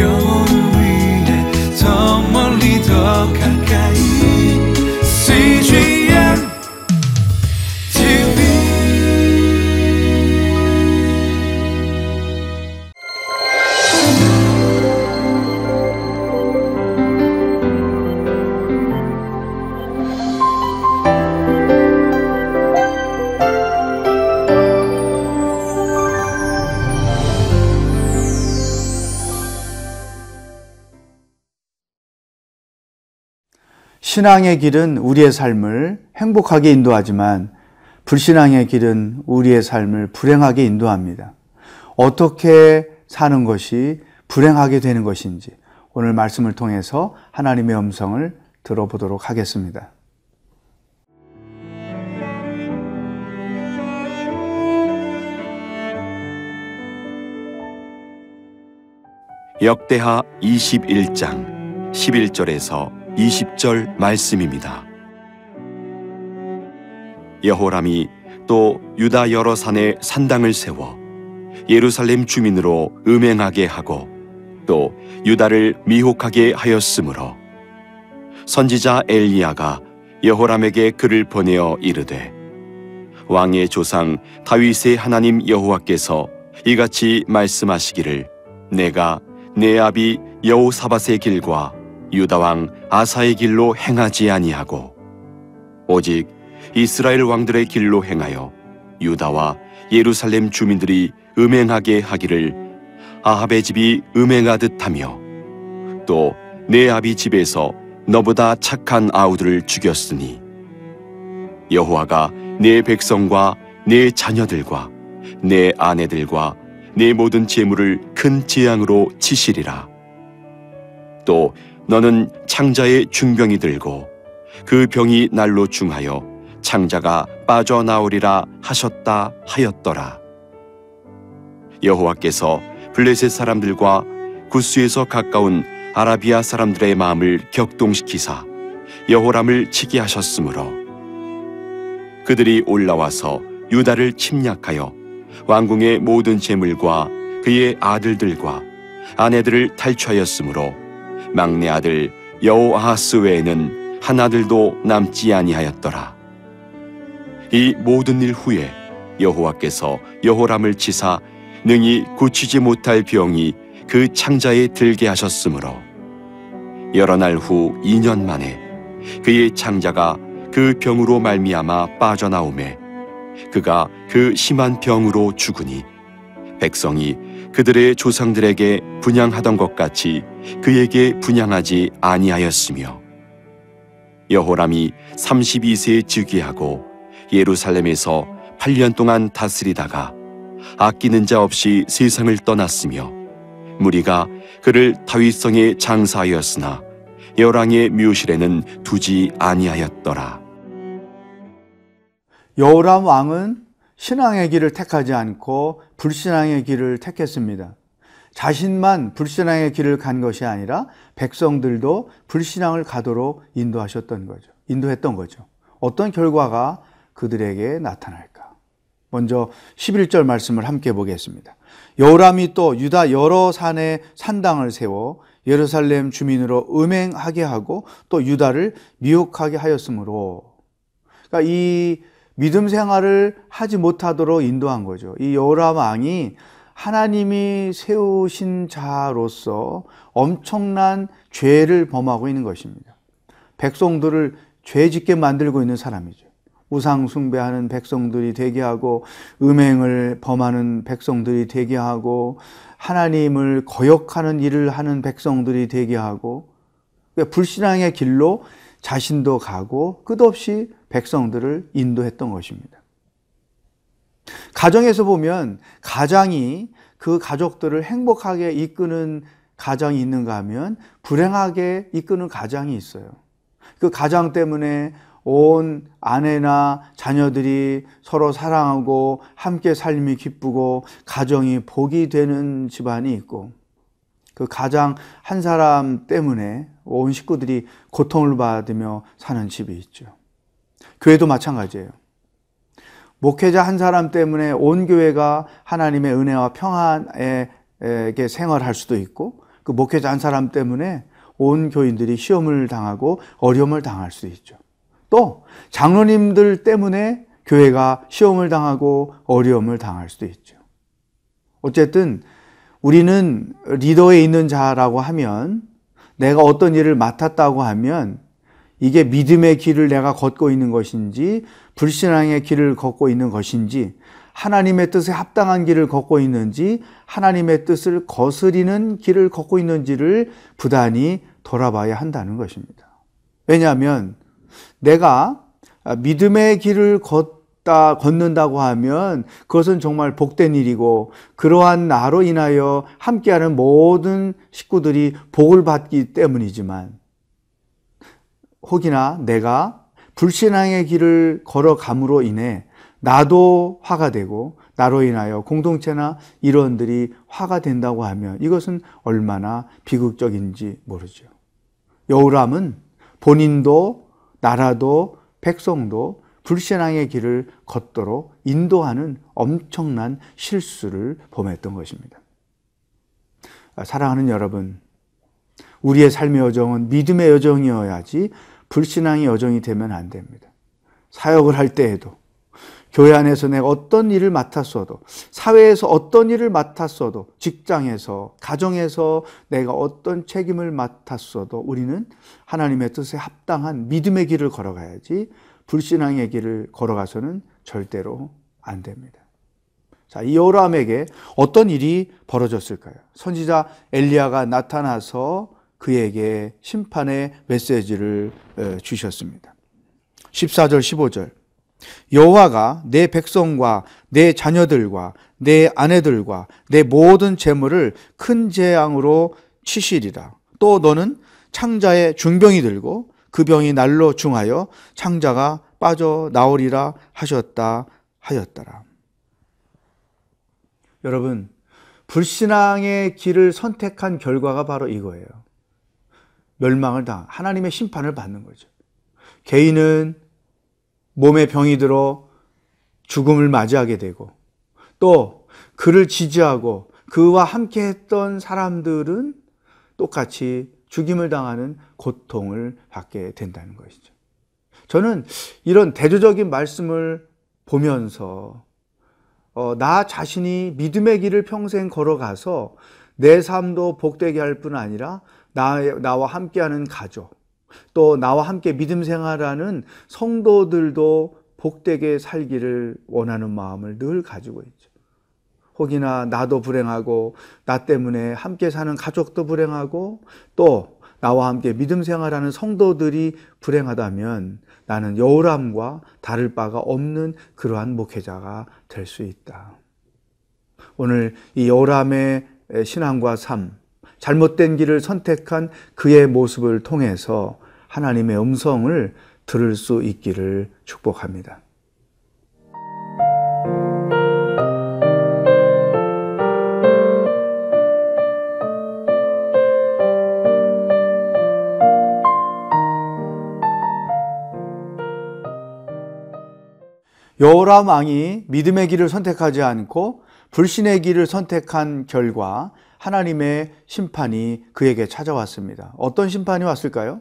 영 신앙의 길은 우리의 삶을 행복하게 인도하지만 불신앙의 길은 우리의 삶을 불행하게 인도합니다. 어떻게 사는 것이 불행하게 되는 것인지 오늘 말씀을 통해서 하나님의 음성을 들어보도록 하겠습니다. 역대하 21장 11절에서 20절 말씀입니다. 여호람이 또 유다 여러 산에 산당을 세워 예루살렘 주민으로 음행하게 하고 또 유다를 미혹하게 하였으므로 선지자 엘리야가 여호람에게 글을 보내어 이르되 왕의 조상 다윗의 하나님 여호와께서 이같이 말씀하시기를 내가 내 아비 여호사밧의 길과 유다 왕 아사의 길로 행하지 아니하고 오직 이스라엘 왕들의 길로 행하여 유다와 예루살렘 주민들이 음행하게 하기를 아합의 집이 음행하듯 하며 또 내 아비 집에서 너보다 착한 아우들을 죽였으니 여호와가 내 백성과 내 자녀들과 내 아내들과 내 모든 재물을 큰 재앙으로 치시리라. 또 너는 창자의 중병이 들고 그 병이 날로 중하여 창자가 빠져나오리라 하셨다 하였더라. 여호와께서 블레셋 사람들과 구스에서 가까운 아라비아 사람들의 마음을 격동시키사 여호람을 치게 하셨으므로 그들이 올라와서 유다를 침략하여 왕궁의 모든 재물과 그의 아들들과 아내들을 탈취하였으므로 막내 아들 여호아하스 외에는 한 아들도 남지 아니하였더라. 이 모든 일 후에 여호와께서 여호람을 치사 능히 고치지 못할 병이 그 창자에 들게 하셨으므로 여러 날 후 2년 만에 그의 창자가 그 병으로 말미암아 빠져나오매 그가 그 심한 병으로 죽으니 백성이 그들의 조상들에게 분양하던 것 같이 그에게 분양하지 아니하였으며 여호람이 32세에 즉위하고 예루살렘에서 8년 동안 다스리다가 아끼는 자 없이 세상을 떠났으며 무리가 그를 다윗성에 장사하였으나 여랑의 묘실에는 두지 아니하였더라. 여호람 왕은 신앙의 길을 택하지 않고 불신앙의 길을 택했습니다. 자신만 불신앙의 길을 간 것이 아니라 백성들도 불신앙을 가도록 인도하셨던 거죠. 인도했던 거죠. 어떤 결과가 그들에게 나타날까? 먼저 11절 말씀을 함께 보겠습니다. 여호람이 또 유다 여러 산에 산당을 세워 예루살렘 주민으로 음행하게 하고 또 유다를 미혹하게 하였으므로 그러니까 이 믿음 생활을 하지 못하도록 인도한 거죠. 이 여호람 왕이 하나님이 세우신 자로서 엄청난 죄를 범하고 있는 것입니다. 백성들을 죄 짓게 만들고 있는 사람이죠. 우상 숭배하는 백성들이 되게 하고 음행을 범하는 백성들이 되게 하고 하나님을 거역하는 일을 하는 백성들이 되게 하고 그러니까 불신앙의 길로 자신도 가고 끝없이 백성들을 인도했던 것입니다. 가정에서 보면 가장이 그 가족들을 행복하게 이끄는 가정이 있는가 하면 불행하게 이끄는 가장이 있어요. 그 가장 때문에 온 아내나 자녀들이 서로 사랑하고 함께 삶이 기쁘고 가정이 복이 되는 집안이 있고 그 가장 한 사람 때문에 온 식구들이 고통을 받으며 사는 집이 있죠. 교회도 마찬가지예요. 목회자 한 사람 때문에 온 교회가 하나님의 은혜와 평안에 생활할 수도 있고 그 목회자 한 사람 때문에 온 교인들이 시험을 당하고 어려움을 당할 수 있죠. 또 장로님들 때문에 교회가 시험을 당하고 어려움을 당할 수도 있죠. 어쨌든 우리는 리더에 있는 자라고 하면 내가 어떤 일을 맡았다고 하면 이게 믿음의 길을 내가 걷고 있는 것인지 불신앙의 길을 걷고 있는 것인지 하나님의 뜻에 합당한 길을 걷고 있는지 하나님의 뜻을 거스리는 길을 걷고 있는지를 부단히 돌아봐야 한다는 것입니다. 왜냐하면 내가 믿음의 길을 걷다, 걷는다고 하면 그것은 정말 복된 일이고 그러한 나로 인하여 함께하는 모든 식구들이 복을 받기 때문이지만 혹이나 내가 불신앙의 길을 걸어감으로 인해 나도 화가 되고 나로 인하여 공동체나 일원들이 화가 된다고 하면 이것은 얼마나 비극적인지 모르죠. 여우람은 본인도 나라도 백성도 불신앙의 길을 걷도록 인도하는 엄청난 실수를 범했던 것입니다. 사랑하는 여러분, 우리의 삶의 여정은 믿음의 여정이어야지 불신앙의 여정이 되면 안 됩니다. 사역을 할 때에도 교회 안에서 내가 어떤 일을 맡았어도, 사회에서 어떤 일을 맡았어도, 직장에서, 가정에서 내가 어떤 책임을 맡았어도 우리는 하나님의 뜻에 합당한 믿음의 길을 걸어가야지 불신앙의 길을 걸어가서는 절대로 안 됩니다. 자, 이 요람에게 어떤 일이 벌어졌을까요? 선지자 엘리야가 나타나서 그에게 심판의 메시지를 주셨습니다. 14절 15절 여호와가 내 백성과 내 자녀들과 내 아내들과 내 모든 재물을 큰 재앙으로 치시리라. 또 너는 창자의 중병이 들고 그 병이 날로 중하여 창자가 빠져 나오리라 하셨다 하였더라. 여러분, 불신앙의 길을 선택한 결과가 바로 이거예요. 멸망을 당, 하나님의 심판을 받는 거죠. 개인은 몸에 병이 들어 죽음을 맞이하게 되고 또 그를 지지하고 그와 함께 했던 사람들은 똑같이 죽임을 당하는 고통을 받게 된다는 것이죠. 저는 이런 대조적인 말씀을 보면서 어, 나 자신이 믿음의 길을 평생 걸어가서 내 삶도 복되게 할 뿐 아니라 나, 나와 함께하는 가족, 또 나와 함께 믿음 생활하는 성도들도 복되게 살기를 원하는 마음을 늘 가지고 있죠. 혹이나 나도 불행하고 나 때문에 함께 사는 가족도 불행하고 또 나와 함께 믿음 생활하는 성도들이 불행하다면 나는 여우람과 다를 바가 없는 그러한 목회자가 될 수 있다. 오늘 이 여우람의 신앙과 삶, 잘못된 길을 선택한 그의 모습을 통해서 하나님의 음성을 들을 수 있기를 축복합니다. 여호람 왕이 믿음의 길을 선택하지 않고 불신의 길을 선택한 결과 하나님의 심판이 그에게 찾아왔습니다. 어떤 심판이 왔을까요?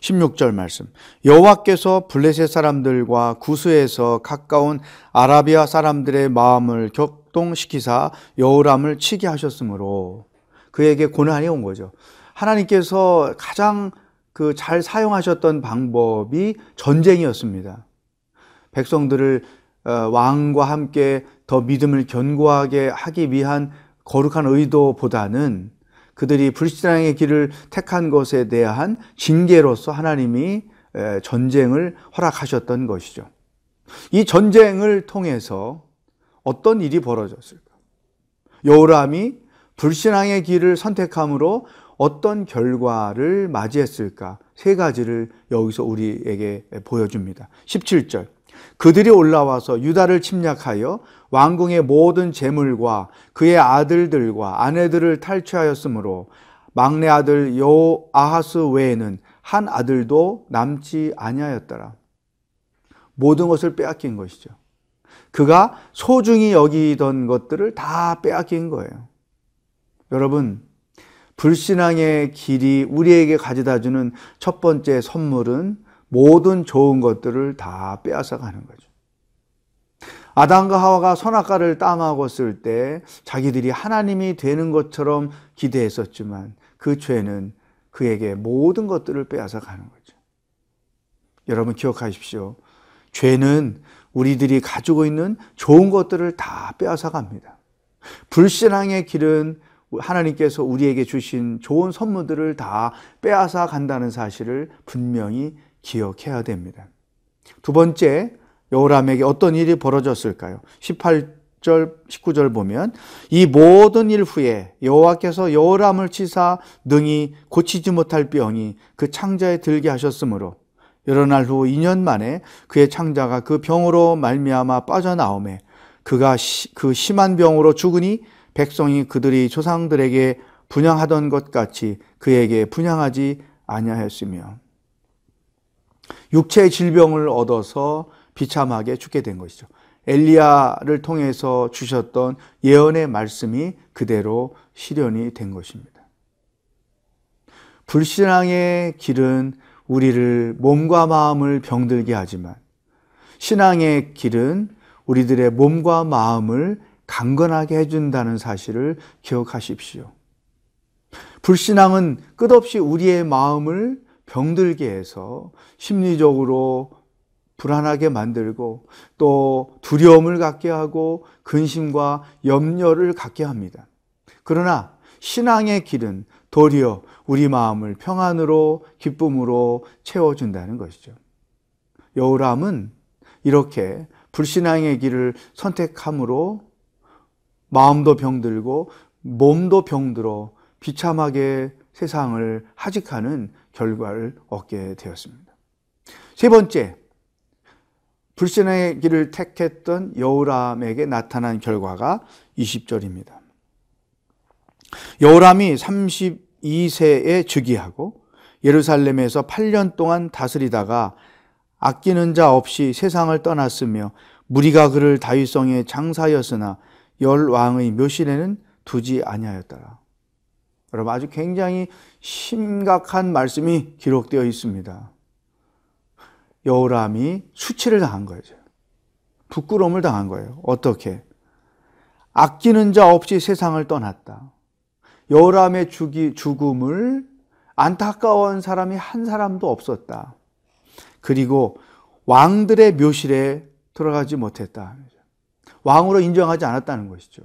16절 말씀. 여호와께서 블레셋 사람들과 구스에서 가까운 아라비아 사람들의 마음을 격동시키사 여호람을 치게 하셨으므로 그에게 고난이 온 거죠. 하나님께서 가장 그 잘 사용하셨던 방법이 전쟁이었습니다. 백성들을 어, 왕과 함께 더 믿음을 견고하게 하기 위한 거룩한 의도보다는 그들이 불신앙의 길을 택한 것에 대한 징계로서 하나님이 전쟁을 허락하셨던 것이죠. 이 전쟁을 통해서 어떤 일이 벌어졌을까? 여호람이 불신앙의 길을 선택함으로 어떤 결과를 맞이했을까? 세 가지를 여기서 우리에게 보여줍니다. 17절. 그들이 올라와서 유다를 침략하여 왕궁의 모든 재물과 그의 아들들과 아내들을 탈취하였으므로 막내 아들 요 아하스 외에는 한 아들도 남지 아니하였더라. 모든 것을 빼앗긴 것이죠. 그가 소중히 여기던 것들을 다 빼앗긴 거예요. 여러분, 불신앙의 길이 우리에게 가져다 주는 첫 번째 선물은 모든 좋은 것들을 다 빼앗아 가는 거죠. 아담과 하와가 선악과를 따먹었을 때 자기들이 하나님이 되는 것처럼 기대했었지만 그 죄는 그에게 모든 것들을 빼앗아 가는 거죠. 여러분 기억하십시오. 죄는 우리들이 가지고 있는 좋은 것들을 다 빼앗아 갑니다. 불신앙의 길은 하나님께서 우리에게 주신 좋은 선물들을 다 빼앗아 간다는 사실을 분명히 기억해야 됩니다. 두 번째, 여호람에게 어떤 일이 벌어졌을까요? 18절, 19절 보면 이 모든 일 후에 여호와께서 여호람을 치사 능히 고치지 못할 병이 그 창자에 들게 하셨으므로 여러 날 후 2년 만에 그의 창자가 그 병으로 말미암아 빠져나오매 그가 시, 그 심한 병으로 죽으니 백성이 그들이 조상들에게 분양하던 것 같이 그에게 분양하지 아니하였으며 육체의 질병을 얻어서 비참하게 죽게 된 것이죠. 엘리야를 통해서 주셨던 예언의 말씀이 그대로 실현이 된 것입니다. 불신앙의 길은 우리를 몸과 마음을 병들게 하지만 신앙의 길은 우리들의 몸과 마음을 강건하게 해준다는 사실을 기억하십시오. 불신앙은 끝없이 우리의 마음을 병들게 해서 심리적으로 불안하게 만들고 또 두려움을 갖게 하고 근심과 염려를 갖게 합니다. 그러나 신앙의 길은 도리어 우리 마음을 평안으로 기쁨으로 채워준다는 것이죠. 여우람은 이렇게 불신앙의 길을 선택함으로 마음도 병들고 몸도 병들어 비참하게 세상을 하직하는 결과를 얻게 되었습니다. 세 번째, 불신의 길을 택했던 여우람에게 나타난 결과가 20절입니다. 여우람이 32세에 즉위하고 예루살렘에서 8년 동안 다스리다가 아끼는 자 없이 세상을 떠났으며 무리가 그를 다윗성에 장사였으나 열 왕의 묘실에는 두지 아니하였더라. 여러분 아주 굉장히 심각한 말씀이 기록되어 있습니다. 여호람이 수치를 당한 거죠. 부끄러움을 당한 거예요. 어떻게? 아끼는 자 없이 세상을 떠났다. 여호람의 죽음을 안타까운 사람이 한 사람도 없었다. 그리고 왕들의 묘실에 들어가지 못했다. 왕으로 인정하지 않았다는 것이죠.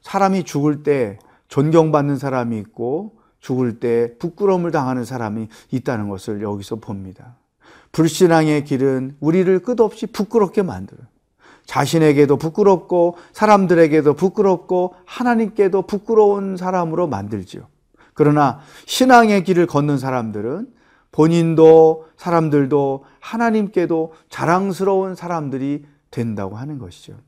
사람이 죽을 때 존경받는 사람이 있고 죽을 때 부끄러움을 당하는 사람이 있다는 것을 여기서 봅니다. 불신앙의 길은 우리를 끝없이 부끄럽게 만들어. 자신에게도 부끄럽고 사람들에게도 부끄럽고 하나님께도 부끄러운 사람으로 만들지요. 그러나 신앙의 길을 걷는 사람들은 본인도 사람들도 하나님께도 자랑스러운 사람들이 된다고 하는 것이죠.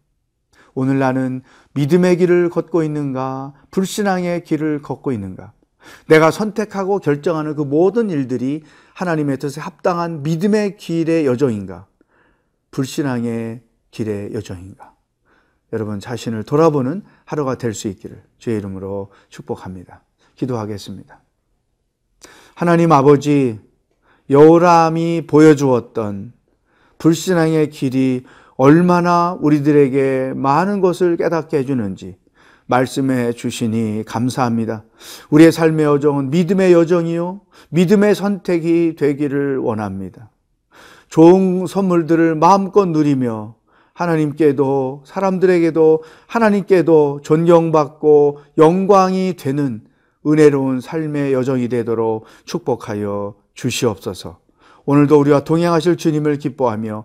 오늘 나는 믿음의 길을 걷고 있는가? 불신앙의 길을 걷고 있는가? 내가 선택하고 결정하는 그 모든 일들이 하나님의 뜻에 합당한 믿음의 길의 여정인가? 불신앙의 길의 여정인가? 여러분 자신을 돌아보는 하루가 될 수 있기를 주의 이름으로 축복합니다. 기도하겠습니다. 하나님 아버지, 여호람이 보여주었던 불신앙의 길이 얼마나 우리들에게 많은 것을 깨닫게 해주는지 말씀해 주시니 감사합니다. 우리의 삶의 여정은 믿음의 여정이요. 믿음의 선택이 되기를 원합니다. 좋은 선물들을 마음껏 누리며 하나님께도 사람들에게도 하나님께도 존경받고 영광이 되는 은혜로운 삶의 여정이 되도록 축복하여 주시옵소서. 오늘도 우리와 동행하실 주님을 기뻐하며